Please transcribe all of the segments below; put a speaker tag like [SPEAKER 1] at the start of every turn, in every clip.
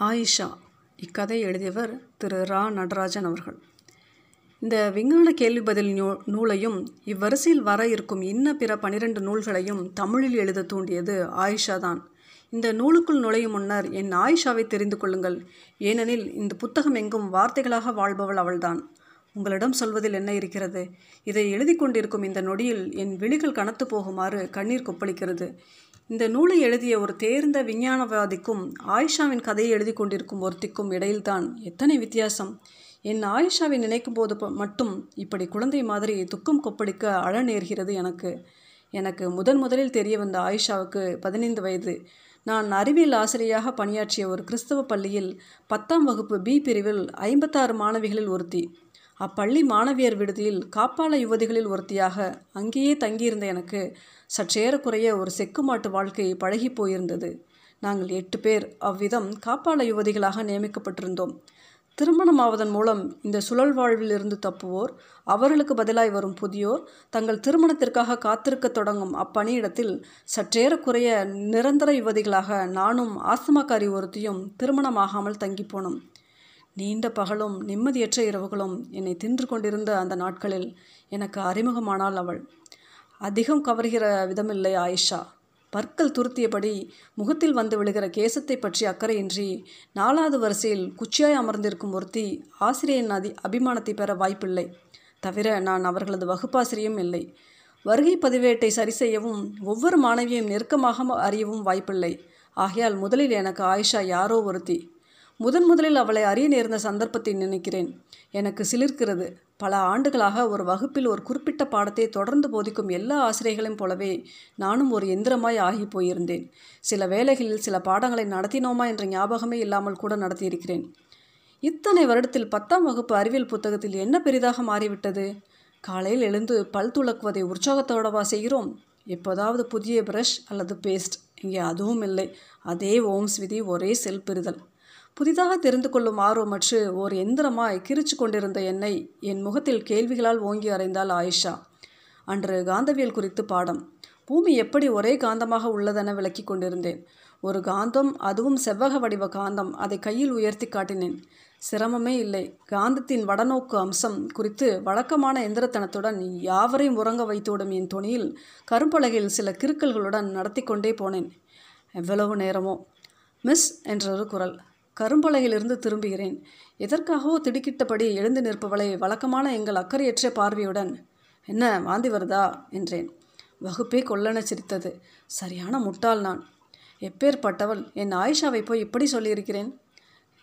[SPEAKER 1] ஆயிஷா இக்கதை எழுதியவர் திரு. ரா. நடராஜன் அவர்கள். இந்த விஞ்ஞான கேள்வி பதில் நூ நூலையும் இவ்வரிசையில் வர இருக்கும் இன்ன பிற பனிரெண்டு நூல்களையும் தமிழில் எழுத தூண்டியது ஆயிஷா தான். இந்த நூலுக்குள் நுழையும் முன்னர் என் ஆயிஷாவை தெரிந்து கொள்ளுங்கள். ஏனெனில் இந்த புத்தகம் எங்கும் வார்த்தைகளாக வாழ்பவள் அவள்தான். உங்களிடம் சொல்வதில் என்ன இருக்கிறது? இதை எழுதி கொண்டிருக்கும் இந்த நொடியில் என் விழிகள் கனத்து போகுமாறு கண்ணீர் கொப்பளிக்கிறது. இந்த நூலை எழுதிய ஒரு தேர்ந்த விஞ்ஞானவாதிக்கும் ஆயிஷாவின் கதையை எழுதி கொண்டிருக்கும் ஒருத்திக்கும் இடையில்தான் எத்தனை வித்தியாசம். என் ஆயிஷாவை நினைக்கும் போது மட்டும் இப்படி குழந்தை மாதிரி துக்கம் கொப்பளிக்க அழ நேர்கிறது எனக்கு. எனக்கு முதன் முதலில் தெரிய வந்த ஆயிஷாவுக்கு பதினைந்து வயது. நான் அறிவியல் ஆசிரியராக பணியாற்றிய ஒரு கிறிஸ்தவ பள்ளியில் பத்தாம் வகுப்பு பி பிரிவில் ஐம்பத்தாறு மாணவிகளில் ஒருத்தி. அப்பள்ளி மாணவியர் விடுதியில் காப்பாள யுவதிகளில் ஒருத்தியாக அங்கேயே தங்கியிருந்த எனக்கு சற்றேறக்குறைய ஒரு செக்குமாட்டு வாழ்க்கை பழகி போயிருந்தது. நாங்கள் எட்டு பேர் அவ்விதம் காப்பாள யுவதிகளாக நியமிக்கப்பட்டிருந்தோம். திருமணமாவதன் மூலம் இந்த சுழல் வாழ்வில் இருந்து தப்புவோர் அவர்களுக்கு பதிலாய் வரும் புதியோர் தங்கள் திருமணத்திற்காக காத்திருக்க தொடங்கும் அப்பணியிடத்தில் சற்றேறக்குறைய நிரந்தர யுவதிகளாக நானும் ஆஸ்துமாக்காரி ஒருத்தியும் திருமணமாகாமல் தங்கிப்போனோம் நீண்ட பகலும் நிம்மதியற்ற இரவுகளும் என்னை தின்று கொண்டிருந்த அந்த நாட்களில் எனக்கு அறிமுகமானாள் அவள். அதிகம் கவர்கிற விதமில்லை ஆயிஷா. பற்கள் துருத்தியபடி முகத்தில் வந்து விழுகிற கேசத்தை பற்றி அக்கறையின்றி நாலாவது வரிசையில் குச்சியாய் அமர்ந்திருக்கும் ஒருத்தி ஆசிரியரின் அதி அபிமானத்தை பெற வாய்ப்பில்லை. தவிர நான் அவர்களது வகுப்பாசிரியும் இல்லை. வருகை பதிவேட்டை சரி செய்யவும் ஒவ்வொரு மாணவியையும் நெருக்கமாக அறியவும் வாய்ப்பில்லை. ஆகையால் முதலில் எனக்கு ஆயிஷா யாரோ ஒருத்தி. முதன் முதலில் அவளை அறிய நேர்ந்த சந்தர்ப்பத்தை நினைக்கிறேன். எனக்கு சிலிர்க்கிறது. பல ஆண்டுகளாக ஒரு வகுப்பில் ஒரு குறிப்பிட்ட பாடத்தை தொடர்ந்து போதிக்கும் எல்லா ஆசிரியர்களையும் போலவே நானும் ஒரு எந்திரமாய் ஆகி போயிருந்தேன். சில வேளைகளில் சில பாடங்களை நடத்தினோமா என்ற ஞாபகமே இல்லாமல் கூட நடத்தியிருக்கிறேன். இத்தனை வருடத்தில் பத்தாம் வகுப்பு அறிவியல் புத்தகத்தில் என்ன பெரிதாக மாறிவிட்டது? காலையில் எழுந்து பல் துளக்குவதை உற்சாகத்தோடவா செய்கிறோம்? எப்போதாவது புதிய பிரஷ் அல்லது பேஸ்ட் இங்கே அதுவும் இல்லை. அதே ஓம்ஸ் விதி ஒரே செல் புதிதாக தெரிந்து கொள்ளும் ஆர்வமற்று ஓர் எந்திரமாய் கிரிச்சு கொண்டிருந்த என்னை என் முகத்தில் கேள்விகளால் ஓங்கி அறைந்தாள் ஆயிஷா. அன்று காந்தவியல் குறித்து பாடம். பூமி எப்படி ஒரே காந்தமாக உள்ளதென விளக்கி கொண்டிருந்தேன். ஒரு காந்தம் அதுவும் செவ்வக வடிவ காந்தம் அதை கையில் உயர்த்தி காட்டினேன். சிரமமே இல்லை. காந்தத்தின் வடநோக்கு அம்சம் குறித்து வழக்கமான எந்திரத்தனத்துடன் யாவரையும் உறங்க வைத்துவிடும் என் துணியில் கரும்பலகையில் சில கிறுக்கல்களுடன் நடத்தி கொண்டே போனேன். எவ்வளவு நேரமோ. மிஸ் என்றொரு குரல். கரும்பலகையிலிருந்து திரும்புகிறேன். எதற்காகவோ திடுக்கிட்டபடி எழுந்து நிற்பவளை வழக்கமான எங்கள் அக்கறையற்ற பார்வையுடன் என்ன வாந்தி வருதா? என்றேன். வகுப்பே கொல்லென சிரித்தது. சரியான முட்டாள் நான். எப்பேற்பட்டவள்? என் ஆயிஷாவை போய் இப்படி சொல்லியிருக்கிறேன்?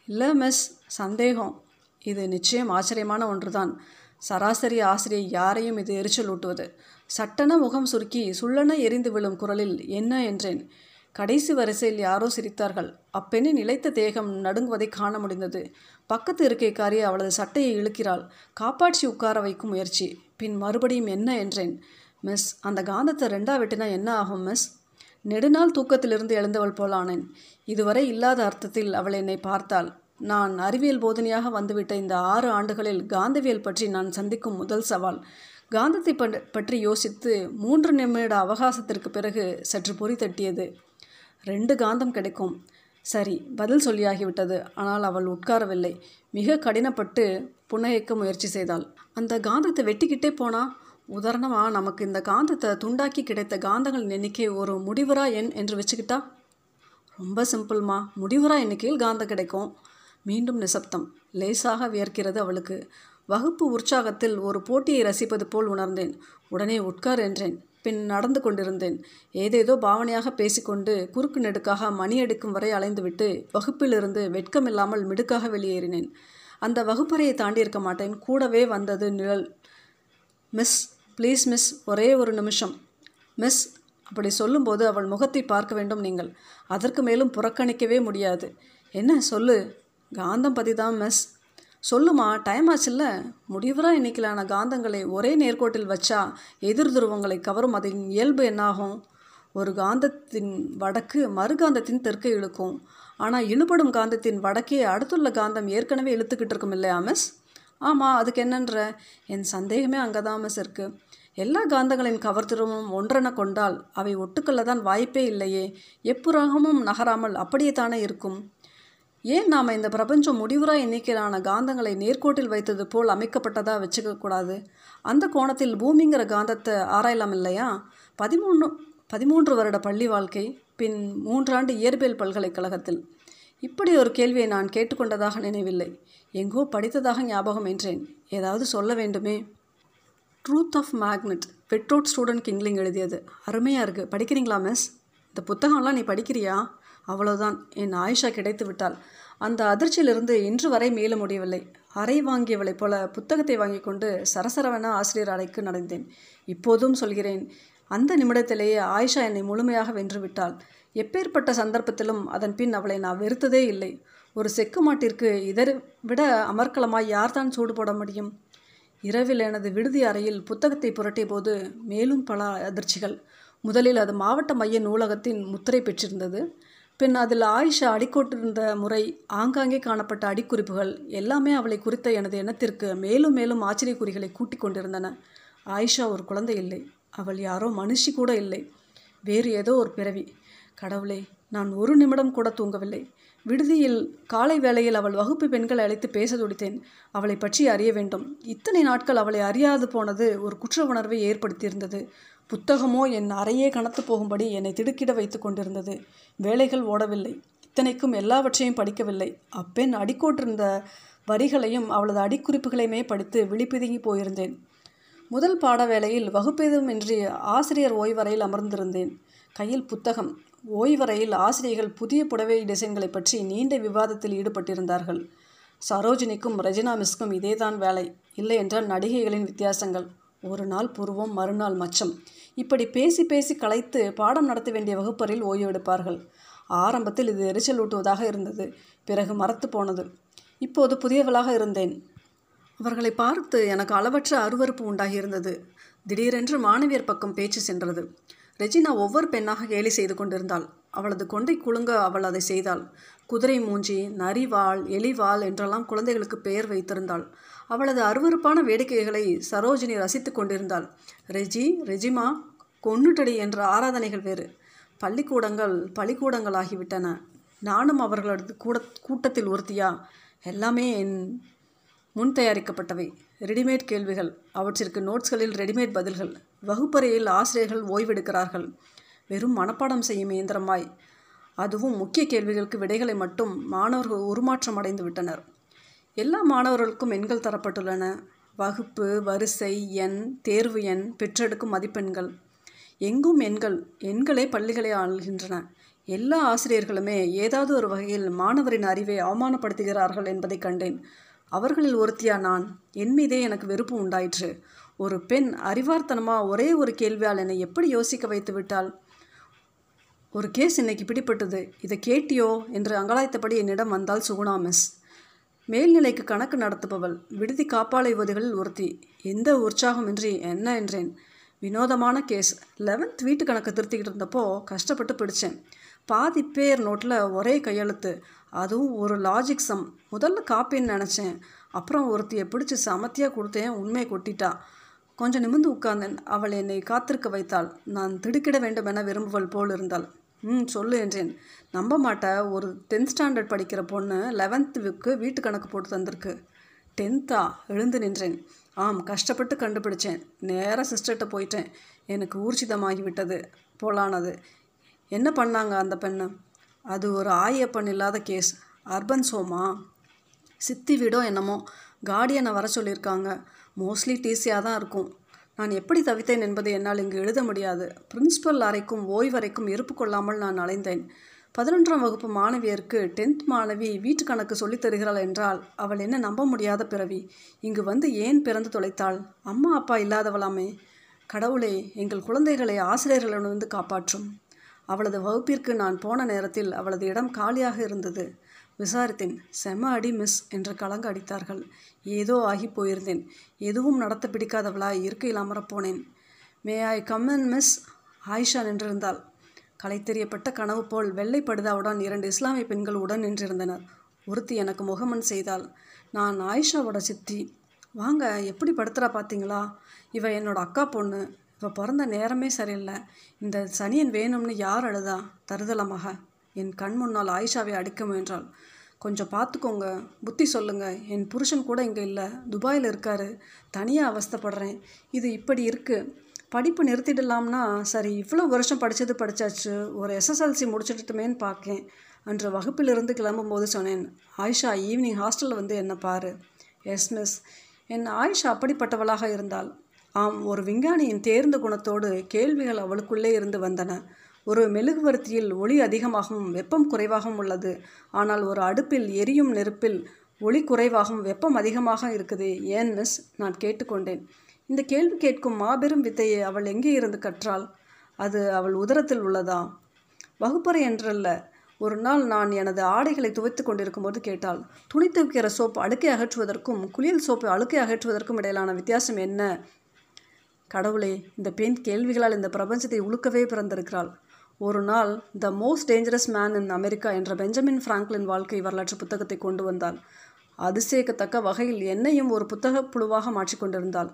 [SPEAKER 1] இல்லை மிஸ். சந்தேகம். இது நிச்சயம் ஆச்சரியமான ஒன்றுதான். சராசரி ஆசிரியை யாரையும் இது எரிச்சல் ஊட்டுவது சட்டென முகம் சுருக்கி சுள்ளென எரிந்து விழும் குரலில் என்ன? என்றேன். கடைசி வரிசையில் யாரோ சிரித்தார்கள். அப்பெண்ணின் நிலைத்த தேகம் நடுங்குவதை காண முடிந்தது. பக்கத்து இருக்கைக்காரி அவளது சட்டையை இழுக்கிறாள். காப்பாற்றி உட்கார வைக்கும் முயற்சி. பின் மறுபடியும் என்ன என்றேன். மிஸ் அந்த காந்தத்தை ரெண்டா வெட்டினா என்ன ஆகும் மிஸ்? நெடுநாள் தூக்கத்திலிருந்து எழுந்தவள் போலானேன் இதுவரை இல்லாத அர்த்தத்தில் அவள் என்னை பார்த்தாள். நான் அறிவியல் போதனையாக வந்துவிட்ட இந்த ஆறு ஆண்டுகளில் காந்தவியல் பற்றி நான் சந்திக்கும் முதல் சவால். காந்தத்தை பற்றி யோசித்து மூன்று நிமிட அவகாசத்திற்கு பிறகு சற்று பொறி தட்டியது. ரெண்டு காந்தம் கிடைக்கும். சரி பதில் சொல்லியாகிவிட்டது. ஆனால் அவள் உட்காரவில்லை. மிக கடினப்பட்டு புன்னகைக்க முயற்சி செய்தாள். அந்த காந்தத்தை வெட்டிக்கிட்டே போனா? உதாரணமாக நமக்கு இந்த காந்தத்தை துண்டாக்கி கிடைத்த காந்தங்களின் எண்ணிக்கை ஒரு முடிவுரா எண் என்று வச்சுக்கிட்டா? ரொம்ப சிம்பிள்மா. முடிவுரா எண்ணிக்கையில் காந்தம் கிடைக்கும். மீண்டும் நிசப்தம். லேசாக வியர்க்கிறது அவளுக்கு. வகுப்பு உற்சாகத்தில் ஒரு போட்டியை ரசிப்பது போல் உணர்ந்தேன். உடனே உட்கார் என்றேன். பின் நடந்து கொண்டிருந்தேன். ஏதேதோ பாவனையாக பேசிக்கொண்டு குறுக்கு நெடுக்காக மணி எடுக்கும் வரை அலைந்துவிட்டு வகுப்பிலிருந்து வெட்கமில்லாமல் மிடுக்காக வெளியேறினேன். அந்த வகுப்பறையை தாண்டி இருக்க மாட்டேன். கூடவே வந்தது நிழல். மிஸ் ப்ளீஸ் மிஸ் ஒரே ஒரு நிமிஷம். மிஸ் அப்படி சொல்லும்போது அவள் முகத்தை பார்க்க வேண்டும் நீங்கள். அதற்கு மேலும் புறக்கணிக்கவே முடியாது. என்ன சொல்லு? காந்தம் பதி தான் மிஸ். சொல்லுமா டைம் ஆச்சுல்ல? முடிவராக எண்ணிக்கையிலான காந்தங்களை ஒரே நேர்கோட்டில் வச்சா எதிர் துருவங்களை கவரும் அதன் இயல்பு என்னாகும்? ஒரு காந்தத்தின் வடக்கு மறுகாந்தத்தின் தெற்கை இழுக்கும். ஆனால் இழுபடும் காந்தத்தின் வடக்கே அடுத்துள்ள காந்தம் ஏற்கனவே இழுத்துக்கிட்டு இருக்கும் இல்லையா மிஸ் ஆமாம் அதுக்கு என்னன்ற? என் சந்தேகமே அங்கே தான் மிஸ் இருக்குது எல்லா காந்தங்களின் கவர்த்திரமும் ஒன்றென கொண்டால் அவை ஒட்டுக்கொள்ள தான் வாய்ப்பே இல்லையே. எப்புறாகமும் நகராமல் அப்படியே தானே இருக்கும்? ஏன் நாம் இந்த பிரபஞ்சம் முடிவுறா எண்ணிக்கையிலான காந்தங்களை நேர்கோட்டில் வைத்தது போல் அமைக்கப்பட்டதாக வச்சுக்கக்கூடாது அந்த கோணத்தில் பூமிங்கிற காந்தத்தை ஆராயலாம் இல்லையா? பதிமூணு பதிமூன்று வருட பள்ளி வாழ்க்கை பின் மூன்றாண்டு இயற்பியல் பல்கலைக்கழகத்தில். இப்படி ஒரு கேள்வியை நான் கேட்டுக்கொண்டதாக நினைவில்லை. எங்கோ படித்ததாக ஞாபகம் என்றேன். ஏதாவது சொல்ல வேண்டுமே? ட்ரூத் ஆஃப் மேக்னெட் பெட்ரோட் ஸ்டூடெண்ட் கிங்லிங் எழுதியது. அருமையாக இருக்குது படிக்கிறீங்களா மிஸ் இந்த புத்தகம்லாம் நீ படிக்கிறியா? அவ்வளோதான் என் ஆயிஷா கிடைத்து விட்டாள். அந்த அதிர்ச்சியிலிருந்து இன்று வரை மீள முடியவில்லை. அறை வாங்கியவளைப் போல புத்தகத்தை வாங்கி கொண்டு சரசரவென ஆசிரியர் அறைக்கு நடந்தேன் இப்போதும் சொல்கிறேன் அந்த நிமிடத்திலேயே ஆயிஷா என்னை முழுமையாக வென்று விட்டாள். எப்பேற்பட்ட சந்தர்ப்பத்திலும் அதன் பின் அவளை நான் வெறுத்ததே இல்லை. ஒரு செக்கு மாட்டிற்கு இதை விட அமர்க்கலமாய் யார்தான் சூடு போட முடியும்? இரவில் எனது விடுதி அறையில் புத்தகத்தை புரட்டிய போது மேலும் பல அதிர்ச்சிகள். முதலில் அது மாவட்ட மைய நூலகத்தின் முத்திரை பெற்றிருந்தது. பின் அதில் ஆயிஷா அடிக்கோட்டிருந்த முறை ஆங்காங்கே காணப்பட்ட அடிக்குறிப்புகள் எல்லாமே அவளை குறித்த எனது எண்ணத்திற்கு மேலும் மேலும் ஆச்சரியக்குறிகளை கூட்டிக் கொண்டிருந்தன. ஆயிஷா ஒரு குழந்தை இல்லை. அவள் யாரோ மனுஷி கூட இல்லை. வேறு ஏதோ ஒரு பிறவி. கடவுளே நான் ஒரு நிமிடம் கூட தூங்கவில்லை. விடுதியில் காலை வேளையில் அவள் வகுப்பு பெண்களை அழைத்து பேச துடித்தேன் அவளை பற்றி அறிய வேண்டும். இத்தனை நாட்கள் அவளை அறியாது போனது ஒரு குற்ற உணர்வை ஏற்படுத்தியிருந்தது. புத்தகமோ என் அறையே கனத்து போகும்படி என்னை திடுக்கிட வைத்து கொண்டிருந்தது. வேலைகள் ஓடவில்லை. இத்தனைக்கும் எல்லாவற்றையும் படிக்கவில்லை. அப்பெண் அடிக்கோட்டிருந்த வரிகளையும் அவளது அடிக்குறிப்புகளையுமே படித்து விழிப்பிதுங்கி போயிருந்தேன். முதல் பாட வேளையில் வகுப்பேதுமின்றி ஆசிரியர் ஓய்வறையில் அமர்ந்திருந்தேன். கையில் புத்தகம். ஓய்வறையில் ஆசிரியர்கள் புதிய புடவை டிசைன்களை பற்றி நீண்ட விவாதத்தில் ஈடுபட்டிருந்தார்கள். சரோஜினிக்கும் ரஜினா மிஸ்க்கும் இதேதான் வேலை. இல்லை என்றால் நடிகைகளின் வித்தியாசங்கள். ஒரு நாள் புருவம் மறுநாள் மச்சம். இப்படி பேசி பேசி கலைத்து பாடம் நடத்த வேண்டிய வகுப்பறையில் ஓய்வெடுப்பார்கள் ஆரம்பத்தில் இது எரிச்சல் ஊட்டுவதாக இருந்தது. பிறகு மறத்து போனது. இப்போது புதியவளாக இருந்தேன். அவர்களை பார்த்து எனக்கு அளவற்ற அருவறுப்பு உண்டாகியிருந்தது. திடீரென்று மாணவியர் பக்கம் பேச்சு சென்றது. ரெஜினா ஒவ்வொரு பெண்ணாக கேலி செய்து கொண்டிருந்தாள். அவளது கொண்டை குலுங்க அவள் அதை செய்தாள். குதிரை மூஞ்சி நரிவாள் எலிவாள் என்றெல்லாம் குழந்தைகளுக்கு பெயர் வைத்திருந்தாள். அவளது அருவறுப்பான வேடிக்கைகளை சரோஜினி ரசித்து கொண்டிருந்தாள். ரெஜி ரெஜிமா கொன்னுட்டடி என்ற ஆராதனைகள் வேறு. பள்ளிக்கூடங்கள் பள்ளிக்கூடங்கள் ஆகிவிட்டன. நானும் அவர்களது கூட கூட்டத்தில் ஒருத்தியா? எல்லாமே என் முன் தயாரிக்கப்பட்டவை. ரெடிமேட் கேள்விகள். அவற்றிற்கு நோட்ஸ்களில் ரெடிமேட் பதில்கள். வகுப்பறையில் ஆசிரியர்கள் ஓய்வெடுக்கிறார்கள். வெறும் மனப்பாடம் செய்யும் இயந்திரமாய். அதுவும் முக்கிய கேள்விகளுக்கு விடைகளை மட்டும் மாணவர்கள் உருமாற்றம் அடைந்து விட்டனர் எல்லா மாணவர்களுக்கும் எண்கள் தரப்பட்டுள்ளன. வகுப்பு வரிசை எண் தேர்வு எண் பெற்றெடுக்கும் மதிப்பெண்கள். எங்கும் எண்கள் எண்களே பள்ளிகளை ஆள்கின்றன. எல்லா ஆசிரியர்களுமே ஏதாவது ஒரு வகையில் மாணவரின் அறிவை அவமானப்படுத்துகிறார்கள் என்பதை கண்டேன். அவர்களில் ஒருத்தியா நான்? என் மீதே எனக்கு வெறுப்பு உண்டாயிற்று. ஒரு பெண் அறிவார்த்தனமாக ஒரே ஒரு கேள்வியால் என்னை எப்படி யோசிக்க வைத்து விட்டாள்? ஒரு கேஸ் இன்னைக்கு பிடிப்பட்டது இதை கேட்டியோ? என்று அங்கலாய்த்தபடி என்னிடம் வந்தால் சுகுணா மிஸ். மேல்நிலைக்கு கணக்கு நடத்துபவள் விடுதி காப்பாளை உதவிகளில் ஒருத்தி. எந்த உற்சாகமின்றி என்ன என்றேன். வினோதமான கேஸ். லெவன்த் வீட்டு கணக்கு திருத்திக்கிட்டு இருந்தப்போ கஷ்டப்பட்டு பிடிச்சேன். பாதி பேர் நோட்டில் ஒரே கையெழுத்து. அதுவும் ஒரு லாஜிக் சம் முதல்ல காப்பின்னு நினச்சேன். அப்புறம் ஒருத்தியை பிடிச்சி சமத்தியாக கொடுத்தேன் உண்மையை கொட்டிட்டா. கொஞ்சம் நிமிர்ந்து உட்கார்ந்தேன். அவள் என்னை காத்திருக்க வைத்தாள். நான் திடுக்கிட வேண்டும் என விரும்புவள் போல் இருந்தாள். ம் சொல்லு என்றேன். நம்ப மாட்டேன் ஒரு டென்த் ஸ்டாண்டர்ட் படிக்கிற பொண்ணு லெவன்த்துக்கு வீட்டு கணக்கு போட்டு தந்திருக்கு. டென்த்தா எழுந்து நின்றேன். ஆம் கஷ்டப்பட்டு கண்டுபிடிச்சேன். நேராக சிஸ்டர்கிட்ட போயிட்டேன். எனக்கு ஊர்ஜிதமாகி விட்டது போலானது. என்ன பண்ணாங்க அந்த பெண்ணு? அது ஒரு ஆயப்பன் இல்லாத கேஸ். அர்பன் சோமா? சித்தி வீடோ என்னமோ? கார்டியனை வர சொல்லியிருக்காங்க. மோஸ்ட்லி டிசியாக தான் இருக்கும். நான் எப்படி தவித்தேன் என்பதை என்னால் இங்கு எழுத முடியாது. பிரின்சிபல் அறைக்கும் ஓய்வறைக்கும் இருப்பு கொள்ளாமல் நான் அலைந்தேன் பதினொன்றாம் வகுப்பு மாணவியருக்கு டென்த் மாணவி வீட்டு கணக்கு சொல்லித் தருகிறாள் என்றால் அவள் என்ன நம்ப முடியாத பிறவி. இங்கு வந்து ஏன் பிறந்து தொலைத்தாள்? அம்மா அப்பா இல்லாதவளாமே. கடவுளே எங்கள் குழந்தைகளை ஆசிரியர்களிடமிருந்து காப்பாற்றும். அவளது வகுப்பிற்கு நான் போன நேரத்தில் அவளது இடம் காலியாக இருந்தது. விசாரித்தேன். செம அடி மிஸ் என்று கலங்க அடித்தார்கள். ஏதோ ஆகி போயிருந்தேன். எதுவும் நடத்த பிடிக்காதவளாய் இருக்கையில் அமரப்போனேன். மே ஐ கம்மன் மிஸ் ஆயிஷா நின்றிருந்தாள். களைத்தெறியப்பட்ட கனவு போல் வெள்ளை படுதாவுடன் இரண்டு இஸ்லாமிய பெண்கள் உடன் நின்றிருந்தனர். ஒருத்தி எனக்கு முகமன் செய்தாள். நான் ஆயிஷாவோட சித்தி. வாங்க எப்படி படுத்துறா பார்த்தீங்களா? இவ என்னோட அக்கா பொண்ணு. இவ பிறந்த நேரமே சரியில்லை. இந்த சனியன் வேணும்னு யார் அழுதா? தருதலமாக. என் கண் முன்னால் ஆயிஷாவை அடிக்க முயன்றாள். கொஞ்சம் பார்த்துக்கோங்க. புத்தி சொல்லுங்க. என் புருஷன் கூட இங்கே இல்லை. துபாயில் இருக்காரு. தனியாக அவஸ்தைப்படுறேன். இது இப்படி இருக்குது படிப்பு நிறுத்திடலாம்னா சரி இவ்வளோ வருஷம் படித்தது படித்தாச்சு ஒரு எஸ்எஸ்எல்சி முடிச்சிட்டுமேன்னு பார்க்கேன் அன்று வகுப்பிலிருந்து கிளம்பும்போது சொன்னேன் ஆயிஷா ஈவினிங் ஹாஸ்டலில் வந்து என்ன பாரு? எஸ் மிஸ் என் ஆயிஷா அப்படிப்பட்டவளாக இருந்தாள் ஆம் ஒரு விஞ்ஞானியின் தேர்ந்த குணத்தோடு கேள்விகள் அவளுக்குள்ளே இருந்து வந்தன. ஒரு மெழுகுவர்த்தியில் ஒளி அதிகமாகவும் வெப்பம் குறைவாகவும் உள்ளது. ஆனால் ஒரு அடுப்பில் எரியும் நெருப்பில் ஒளி குறைவாகவும் வெப்பம் அதிகமாக இருக்குது. ஏன் மிஸ்? நான் கேட்டுக்கொண்டேன். இந்த கேள்வி கேட்கும் மாபெரும் வித்தையை அவள் எங்கே இருந்து கற்றாள்? அது அவள் உதரத்தில் உள்ளதா? வகுப்பறை என்றல்ல. ஒரு நாள் நான் எனது ஆடைகளை துவைத்து கொண்டிருக்கும்போது கேட்டாள் துணி துவைக்கிற சோப்பு அழுக்கை அகற்றுவதற்கும் குளியல் சோப்பு அழுக்கை அகற்றுவதற்கும் இடையிலான வித்தியாசம் என்ன? கடவுளே இந்த பெண் கேள்விகளால் இந்த பிரபஞ்சத்தை உழுக்கவே பிறந்திருக்கிறாள். ஒரு நாள் the most dangerous man in America என்ற பெஞ்சமின் ஃப்ராங்க்லின் வாழ்க்கை வரலாற்று புத்தகத்தை கொண்டு வந்தாள் அதிசயக்கத்தக்க வகையில் என்னையும் ஒரு புத்தக புழுவாக மாற்றிக்கொண்டிருந்தாள்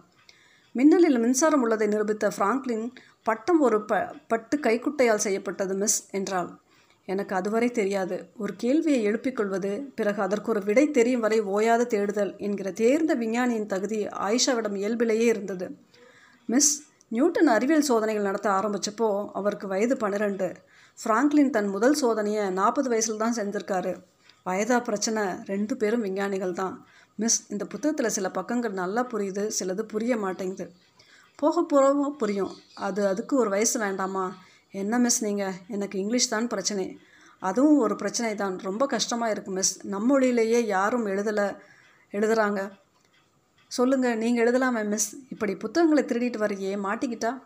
[SPEAKER 1] மின்னலில் மின்சாரம் உள்ளதை நிரூபித்த ஃப்ராங்க்லின் பட்டம் ஒரு ப பட்டு கைக்குட்டையால் செய்யப்பட்டது மிஸ் என்றாள். எனக்கு அதுவரை தெரியாது. ஒரு கேள்வியை எழுப்பிக் கொள்வது பிறகு அதற்கு ஒரு விடை தெரியும் வரை ஓயாத தேடுதல் என்கிற தேர்ந்த விஞ்ஞானியின் தகுதி ஆயிஷாவிடம் இயல்பிலேயே இருந்தது. மிஸ் நியூட்டன் அறிவியல் சோதனைகள் நடத்த ஆரம்பித்தப்போ அவருக்கு வயது பன்னிரெண்டு. ஃப்ராங்க்லின் தன் முதல் சோதனையை நாற்பது வயசில் தான் செஞ்சுருக்காரு. வயதா பிரச்சனை ரெண்டு பேரும் விஞ்ஞானிகள் தான். மிஸ் இந்த புத்தகத்தில் சில பக்கங்கள் நல்லா புரியுது சிலது புரிய மாட்டேங்குது. போக போக புரியும். அது அதுக்கு ஒரு வயசு வேண்டாமா? என்ன மிஸ் நீங்கள் எனக்கு இங்கிலீஷ் தான் பிரச்சனை. அதுவும் ஒரு பிரச்சனை தான் ரொம்ப கஷ்டமாக இருக்குது மிஸ். நம்ம மொழியிலேயே யாரும் எழுதலை எழுதுகிறாங்க சொல்லுங்கள் நீங்கள் எழுதலாமே மிஸ் இப்படி புத்தகங்களை திருடிட்டு வரையே மாட்டிக்கிட்டா?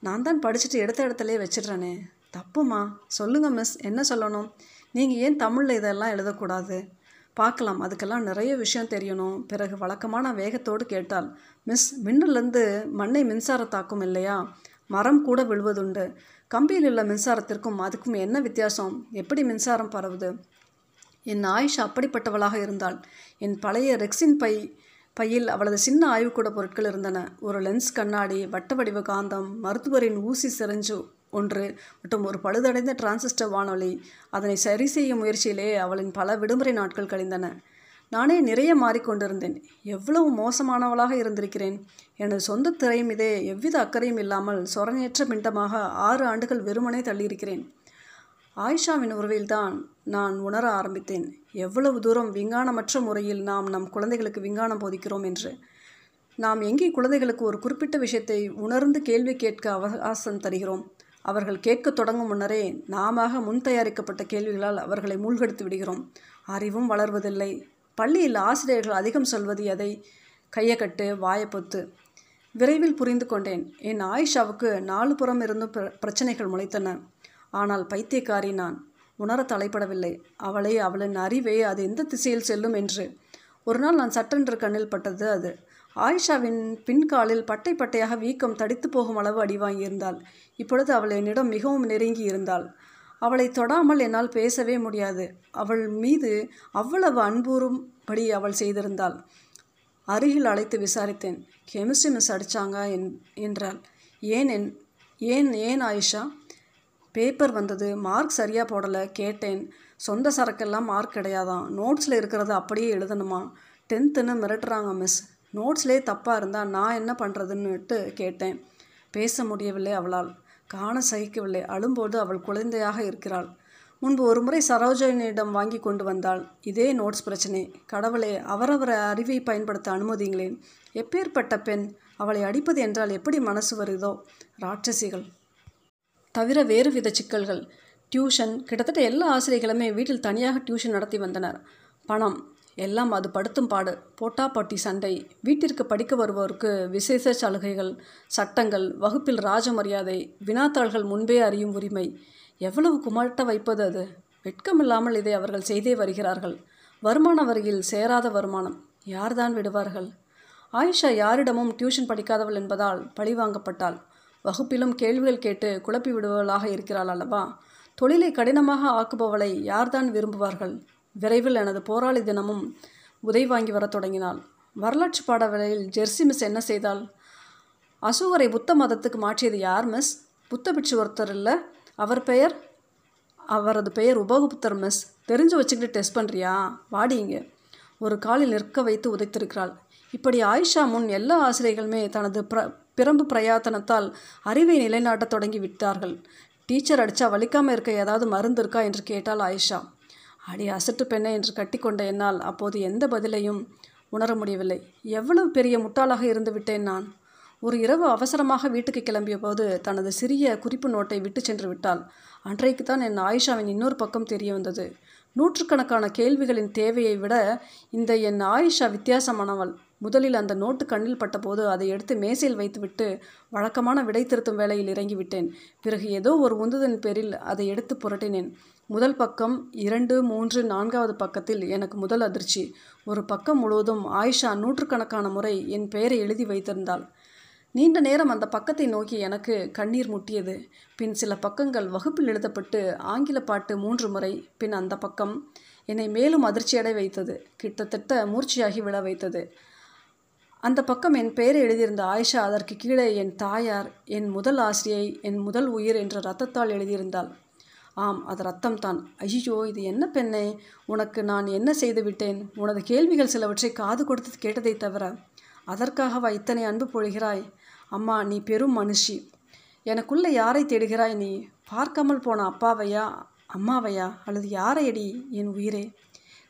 [SPEAKER 1] நான் தான் படிச்சுட்டு எடுத்த இடத்துலையே வச்சிடுறேனே. தப்புமா? சொல்லுங்கள் மிஸ் என்ன சொல்லணும்? நீங்கள் ஏன் தமிழில் இதெல்லாம் எழுதக்கூடாது? பார்க்கலாம் அதுக்கெல்லாம் நிறைய விஷயம் தெரியணும். பிறகு வழக்கமான வேகத்தோடு கேட்டால் மிஸ் மின்னலேருந்து மண்ணை மின்சார தாக்கும் இல்லையா? மரம் கூட விழுவதுண்டு. கம்பியில் உள்ள மின்சாரத்திற்கும் அதுக்கும் என்ன வித்தியாசம்? எப்படி மின்சாரம் பரவுது? என் ஆயுஷா அப்படிப்பட்டவளாக இருந்தால் என் பழைய ரெக்ஸின் பை பையில் அவளது சின்ன ஆய்வுக்கூட பொருட்கள் இருந்தன. ஒரு லென்ஸ் கண்ணாடி வட்ட வடிவ காந்தம் மருத்துவரின் ஊசி செறிஞ்சு ஒன்று மற்றும் ஒரு பழுதடைந்த டிரான்சிஸ்டர் வானொலி. அதனை சரி செய்யும் முயற்சியிலே அவளின் பல விடுமுறை நாட்கள் கழிந்தன. நானே நிறைய மாறிக்கொண்டிருந்தேன். எவ்வளவு மோசமானவளாக இருந்திருக்கிறேன். எனது சொந்த திரை மீதே எவ்வித அக்கறையும் இல்லாமல் சொரணையற்ற பிண்டமாக ஆறு ஆண்டுகள் வெறுமனே தள்ளியிருக்கிறேன். ஆயிஷாவின் உறவில்தான் நான் உணர ஆரம்பித்தேன். எவ்வளவு தூரம் விஞ்ஞானமற்ற முறையில் நாம் நம் குழந்தைகளுக்கு விஞ்ஞானம் போதிக்கிறோம் என்று. நாம் எங்கே குழந்தைகளுக்கு ஒரு குறிப்பிட்ட விஷயத்தை உணர்ந்து கேள்வி கேட்க அவகாசம் தருகிறோம்? அவர்கள் கேட்கத் தொடங்கும் முன்னரே நாம முன் தயாரிக்கப்பட்ட கேள்விகளால் அவர்களை மூழ்கெடுத்து விடுகிறோம். அறிவும் வளர்வதில்லை. பள்ளியில் ஆசிரியர்கள் அதிகம் சொல்வது எதை? கையக்கட்டு வாயப்பொத்து விரைவில் புரிந்து கொண்டேன். என் ஆயிஷாவுக்கு நாலு புறம் இருந்தும் பிர பிரச்சனைகள் முளைத்தன. ஆனால் பைத்தியக்காரி நான். உணர தலைப்படவில்லை. அவளை அவளின் அறிவே அது எந்த திசையில் செல்லும் என்று. ஒரு நாள் நான் சட்டென்று கண்ணில் பட்டது அது. ஆயிஷாவின் பின்காலில் பட்டை பட்டையாக வீக்கம் தடித்து போகும் அளவு அடி வாங்கியிருந்தாள். இப்பொழுது அவள் என்னிடம் மிகவும் நெருங்கி இருந்தாள். அவளை தொடாமல் என்னால் பேசவே முடியாது. அவள் மீது அவ்வளவு அன்புறும்படி அவள் செய்திருந்தாள். அருகில் அழைத்து விசாரித்தேன். கெமிஸ்ட்ரி மிஸ் அடித்தாங்க என் என்றாள். ஏன் என் ஏன் ஏன் ஆயிஷா? பேப்பர் வந்தது மார்க் சரியாக போடலை கேட்டேன். சொந்த சரக்கெல்லாம் மார்க் கிடையாதான் நோட்ஸில் இருக்கிறத அப்படியே எழுதணுமா? டென்த்துன்னு மிரட்டுறாங்க மிஸ் நோட்ஸ்லேயே தப்பாக இருந்தால் நான் என்ன பண்ணுறதுன்னுட்டு கேட்டேன். பேச முடியவில்லை அவளால். காண சகிக்கவில்லை. அழும்போது அவள் குழந்தையாக இருக்கிறாள். முன்பு ஒரு முறை சரோஜனிடம் வாங்கி கொண்டு வந்தாள். இதே நோட்ஸ் பிரச்சனை. கடவுளே அவரவர அறிவை பயன்படுத்த அனுமதிங்களேன். எப்பேற்பட்ட பெண்? அவளை அடிப்பது என்றால் எப்படி மனசு வருதோ? ராட்சசிகள். தவிர வேறு வித சிக்கல்கள். டியூஷன் கிட்டத்தட்ட எல்லா ஆசிரியர்களுமே வீட்டில் தனியாக டியூஷன் நடத்தி வந்தனர். பணம் எல்லாம் அது படுத்தும் பாடு. போட்டாப்பட்டி சண்டை. வீட்டிற்கு படிக்க வருவோருக்கு விசேஷ சலுகைகள் சட்டங்கள் வகுப்பில் ராஜமரியாதை வினாத்தாள்கள் முன்பே அறியும் உரிமை. எவ்வளவு குமட்ட வைப்பது அது? வெட்கமில்லாமல் இதை அவர்கள் செய்தே வருகிறார்கள். வருமான வரியில் சேராத வருமானம். யார்தான் விடுவார்கள்? ஆயிஷா யாரிடமும் டியூஷன் படிக்காதவள் என்பதால் பழிவாங்கப்பட்டாள் வகுப்பிலும் கேள்விகள் கேட்டு குழப்பி விடுபவளாக இருக்கிறாள் அல்லவா? தொழிலை கடினமாக ஆக்குபவளை யார்தான் விரும்புவார்கள்? விரைவில் எனது போராளி தினமும் உதவி வாங்கி வரத் தொடங்கினாள். வரலாற்று பாட வேளையில் ஜெர்சி மிஸ் என்ன செய்தால் அசோகரை புத்த மதத்துக்கு மாற்றியது யார் மிஸ்? புத்த பிட்சு ஒருத்தர் இல்லை? அவர் பெயர்? அவரது பெயர் உபகுப்தர் மிஸ். தெரிஞ்சு வச்சுக்கிட்டு டெஸ்ட் பண்ணுறியா வாடிங்க ஒரு காலில் நிற்க வைத்து உதைத்திருக்கிறாள். இப்படி ஆயிஷா முன் எல்லா ஆசிரியர்களுமே தனது பிர பிரம்பு பிரயாத்தனத்தால் அறிவை நிலைநாட்டத் தொடங்கி விட்டார்கள் டீச்சர் அடித்தா வலிக்காமல் இருக்க ஏதாவது மருந்து இருக்கா என்று கேட்டாள் ஆயிஷா. அடி அசட்டு பெண்ணை என்று கட்டிக்கொண்ட என்னால் அப்போது எந்த பதிலையும் உணர முடியவில்லை. எவ்வளவு பெரிய முட்டாளாக இருந்து விட்டேன் நான். ஒரு இரவு அவசரமாக வீட்டுக்கு கிளம்பிய போது தனது சிறிய குறிப்பு நோட்டை விட்டு சென்று விட்டாள். அன்றைக்கு தான் என் ஆயிஷாவின் இன்னொரு பக்கம் தெரிய வந்தது. நூற்றுக்கணக்கான கேள்விகளின் தேவையை விட இந்த என் ஆயிஷா வித்தியாசமானவள். முதலில் அந்த நோட்டு கண்ணில் பட்டபோது அதை எடுத்து மேசையில் வைத்துவிட்டு வழக்கமான விடை திருத்தும் வேலையில் இறங்கிவிட்டேன். பிறகு ஏதோ ஒரு உந்துதன் பேரில் அதை எடுத்து புரட்டினேன். முதல் பக்கம் இரண்டு மூன்று நான்காவது பக்கத்தில் எனக்கு முதல் அதிர்ச்சி. ஒரு பக்கம் முழுவதும் ஆயிஷா நூற்றுக்கணக்கான முறை என் பெயரை எழுதி வைத்திருந்தாள். நீண்ட நேரம் அந்த பக்கத்தை நோக்கி எனக்கு கண்ணீர் முட்டியது. பின் சில பக்கங்கள் வகுப்பில் எழுதப்பட்டு ஆங்கில பாட்டு மூன்று முறை பின் அந்த பக்கம் என்னை மேலும் அதிர்ச்சியடை வைத்தது. கிட்டத்தட்ட மூர்ச்சியாகி விழ வைத்தது. அந்த பக்கம் என் பெயரை எழுதியிருந்த ஆயிஷா அதற்கு கீழே என் தாயார் என் முதல் ஆசிரியை என் முதல் உயிர் என்ற ரத்தத்தால் எழுதியிருந்தாள். ஆம் அது ரத்தம்தான். ஐயோ இது என்ன பெண்ணே? உனக்கு நான் என்ன செய்து விட்டேன்? உனது கேள்விகள் சிலவற்றை காது கொடுத்து கேட்டதை தவிர அதற்காகவா இத்தனை அன்பு பொழிகிறாய்? அம்மா நீ பெரும் மனுஷி. எனக்குள்ளே யாரை தேடுகிறாய் நீ? பார்க்காமல் போன அப்பாவையா அம்மாவையா? அல்லது யாரையடி என் உயிரே?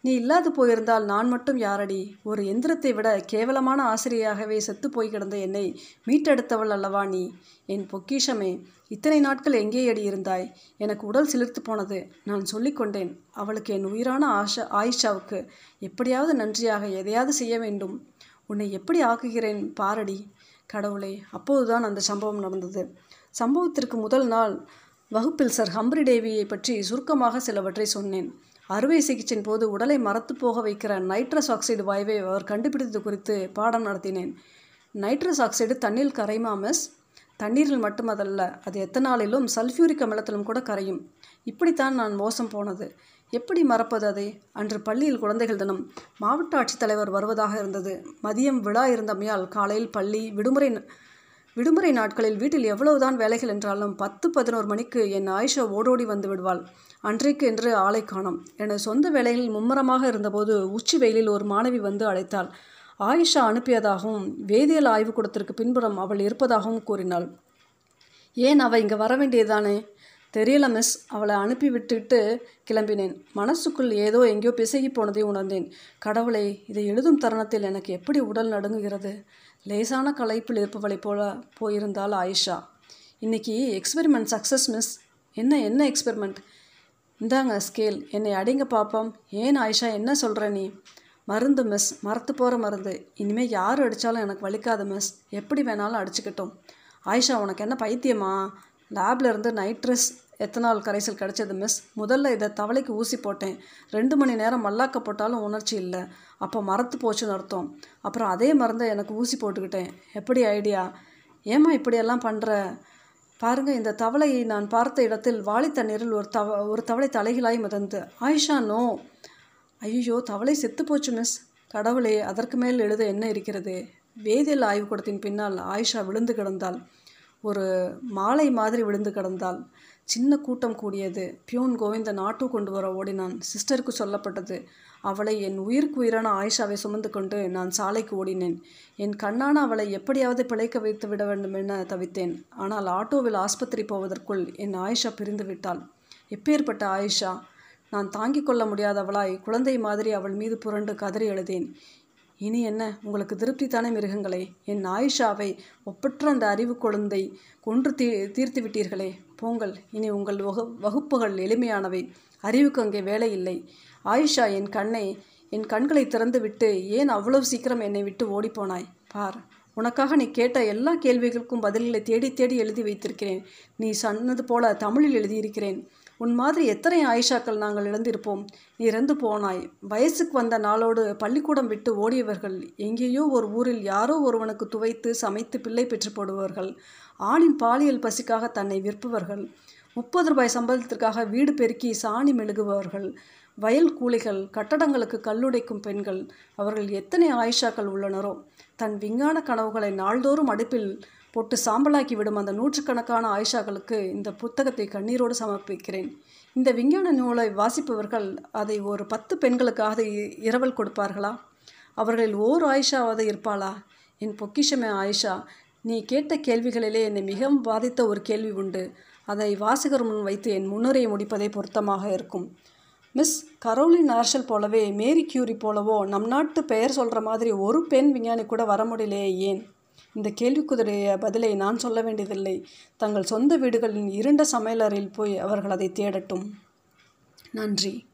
[SPEAKER 1] நீ இல்லாது போயிருந்தால் நான் மட்டும் யாரடி? ஒரு எந்திரத்தை விட கேவலமான ஆசிரியராகவே செத்து போய் கிடந்த என்னை மீட்டெடுத்தவள் அல்லவா நீ? என் பொக்கிஷமே இத்தனை நாட்கள் எங்கே அடி இருந்தாய்? எனக்கு உடல் சிலிர்த்து போனது நான் சொல்லிக்கொண்டேன் அவளுக்கு என் உயிரான ஆஷா ஆயிஷாவுக்கு எப்படியாவது நன்றியாக எதையாவது செய்ய வேண்டும். உன்னை எப்படி ஆக்குகிறேன் பாரடி? கடவுளே அப்போதுதான் அந்த சம்பவம் நடந்தது. சம்பவத்திற்கு முதல் நாள் வகுப்பில் சர். ஹம்ப்ரி டேவியை பற்றி சுருக்கமாக சிலவற்றை சொன்னேன். அறுவை சிகிச்சையின் போது உடலை மரத்து போக வைக்கிற நைட்ரஸ் ஆக்சைடு வாயுவை அவர் கண்டுபிடித்தது குறித்து பாடம் நடத்தினேன். நைட்ரஸ் ஆக்சைடு தண்ணீர் கரையுமா மிஸ்? தண்ணீரில் மட்டுமதல்ல அது எத்தனாலிலும் சல்ஃபியூரிக் அமிலத்திலும் கூட கரையும். இப்படித்தான் நான் மோசம் போனது. எப்படி மறப்பது அதை? அன்று பள்ளியில் குழந்தைகள் தினம் மாவட்ட ஆட்சித்தலைவர் வருவதாக இருந்தது. மதியம் விழா இருந்தமையால் காலையில் பள்ளி விடுமுறை விடுமுறை நாட்களில் வீட்டில் எவ்வளவுதான் வேலைகள் என்றாலும் பத்து பதினோரு மணிக்கு என் ஆயிஷா ஓடோடி வந்து விடுவாள். அன்றைக்கு என்று ஆளை காணோம். எனது சொந்த வேலைகளில் மும்முரமாக இருந்தபோது உச்சி வெயிலில் ஒரு மாணவி வந்து அழைத்தாள். ஆயிஷா அனுப்பியதாகவும் வேதியியல் ஆய்வுக்கூடத்திற்கு பின்புறம் அவள் இருப்பதாகவும் கூறினாள். ஏன் அவள் இங்கே வர வேண்டியதானே தெரியல மிஸ் அவளை அனுப்பி விட்டுவிட்டு கிளம்பினேன். மனசுக்குள் ஏதோ எங்கேயோ பிசகி போனதை உணர்ந்தேன். கடவுளை இதை எழுதும் தருணத்தில் எனக்கு எப்படி உடல் நடுங்குகிறது? லேசான களைப்பில் இருப்பவளைப் போல போயிருந்தாள் ஆயிஷா. இன்னைக்கு எக்ஸ்பெரிமெண்ட் சக்ஸஸ் மிஸ் என்ன என்ன எக்ஸ்பெரிமெண்ட் இந்தாங்க ஸ்கேல் என்னை அடிங்க பார்ப்போம் ஏன் ஆயிஷா என்ன சொல்கிற நீ? மருந்து மிஸ் மரத்து போகிற மருந்து. இனிமேல் யார் அடித்தாலும் எனக்கு வலிக்காது மிஸ் எப்படி வேணாலும் அடிச்சுக்கிட்டோம். ஆயிஷா உனக்கு என்ன பைத்தியமா? லேப்லேருந்து நைட்ரஸ் எத்தனால் கரைசல் கிடைச்சது மிஸ் முதல்ல இதை தவளைக்கு ஊசி போட்டேன். ரெண்டு மணி நேரம் மல்லாக்க போட்டாலும் உணர்ச்சி இல்லை. அப்போ மரத்து போச்சுன்னு அர்த்தம். அப்புறம் அதே மருந்தை எனக்கு ஊசி போட்டுக்கிட்டேன். எப்படி ஐடியா? ஏம்மா இப்படியெல்லாம் பண்ணுற பாருங்க இந்த தவளையை நான் பார்த்த இடத்தில் வாளி தண்ணீரில் ஒரு தவ ஒரு தவளை தலைகளாய் மிதந்து ஆயிஷா நோ. ஐயோ தவளை செத்து போச்சு மிஸ் கடவுளே அதற்கு மேல் எழுத என்ன இருக்கிறது? வேதியியல் ஆய்வுக்கூடத்தின் பின்னால் ஆயிஷா விழுந்து கிடந்தாள். ஒரு மாலை மாதிரி விழுந்து கிடந்தாள் சின்ன கூட்டம் கூடியது. பியூன் கோவிந்தன் ஆட்டோ கொண்டு வர ஓடினான். சிஸ்டருக்கு சொல்லப்பட்டது அவளை என் உயிருக்கு உயிரான ஆயிஷாவை சுமந்து கொண்டு நான் சாலைக்கு ஓடினேன். என் கண்ணான அவளை எப்படியாவது பிழைக்க வைத்து விட வேண்டும் என தவித்தேன். ஆனால் ஆட்டோவில் ஆஸ்பத்திரி போவதற்குள் என் ஆயிஷா பிரிந்து விட்டாள். எப்பேற்பட்ட ஆயிஷா? நான் தாங்கிக் கொள்ள முடியாதவளாய் குழந்தை மாதிரி அவள் மீது புரண்டு கதறி எழுதேன் இனி என்ன? உங்களுக்கு திருப்தி தானே மிருகங்களே? என் ஆயிஷாவை ஒப்பற்ற அந்த அறிவு குழந்தை கொன்று தீ தீர்த்து விட்டீர்களே. போங்கள். இனி உங்கள் வகு வகுப்புகள் எளிமையானவை. அறிவுக்கு அங்கே வேலை இல்லை. ஆயிஷா என் கண்ணை என் கண்களை திறந்து விட்டு ஏன் அவ்வளவு சீக்கிரம் என்னை விட்டு ஓடிப்போனாய்? பார். உனக்காக நீ கேட்ட எல்லா கேள்விகளுக்கும் பதில்களை தேடி தேடி எழுதி வைத்திருக்கிறேன். நீ சொன்னது போல தமிழில் எழுதியிருக்கிறேன். உன் மாதிரி எத்தனை ஆயிஷாக்கள் நாங்கள் இழந்திருப்போம்? நீ இறந்து போனாய். வயசுக்கு வந்த நாளோடு பள்ளிக்கூடம் விட்டு ஓடியவர்கள் எங்கேயோ ஒரு ஊரில் யாரோ ஒருவனுக்கு துவைத்து சமைத்து பிள்ளை பெற்று போடுபவர்கள் ஆணின் பாலியல் பசிக்காக தன்னை விற்பவர்கள். முப்பது ரூபாய் சம்பளத்திற்காக வீடு பெருக்கி சாணி மெழுகுபவர்கள். வயல் கூலிகள் கட்டடங்களுக்கு கல்லுடைக்கும் பெண்கள். அவர்கள் எத்தனை ஆயிஷாக்கள் உள்ளனரோ? தன் விஞ்ஞான கனவுகளை நாள்தோறும் அடுப்பில் போட்டு சாம்பலாக்கி விடும் அந்த நூற்றுக்கணக்கான ஆயிஷாக்களுக்கு இந்த புத்தகத்தை கண்ணீரோடு சமர்ப்பிக்கிறேன். இந்த விஞ்ஞான நூலை வாசிப்பவர்கள் அதை ஒரு பத்து பெண்களுக்காக இ- இரவல் கொடுப்பார்களா? அவர்களில் ஓர் ஆயிஷாவாவது இருப்பாளா? என் பொக்கிஷமே ஆயிஷா நீ கேட்ட கேள்விகளிலே என்னை மிகவும் பாதித்த ஒரு கேள்வி உண்டு. அதை வாசகர் முன் வைத்து என் முன்னுரையை முடிப்பதே பொருத்தமாக இருக்கும். மிஸ் கரோலின் ஆர்ஷல் போலவே மேரி கியூரி போலவோ நம் நாட்டு பெயர் சொல்கிற மாதிரி ஒரு பெண் விஞ்ஞானி கூட வர முடியலையே ஏன்? இந்த கேள்விக்குதிரைய பதிலை நான் சொல்ல வேண்டியதில்லை. தங்கள் சொந்த வீடுகளின் இருண்ட சமையலறையில் போய் அவர்கள் அதை தேடட்டும். நன்றி.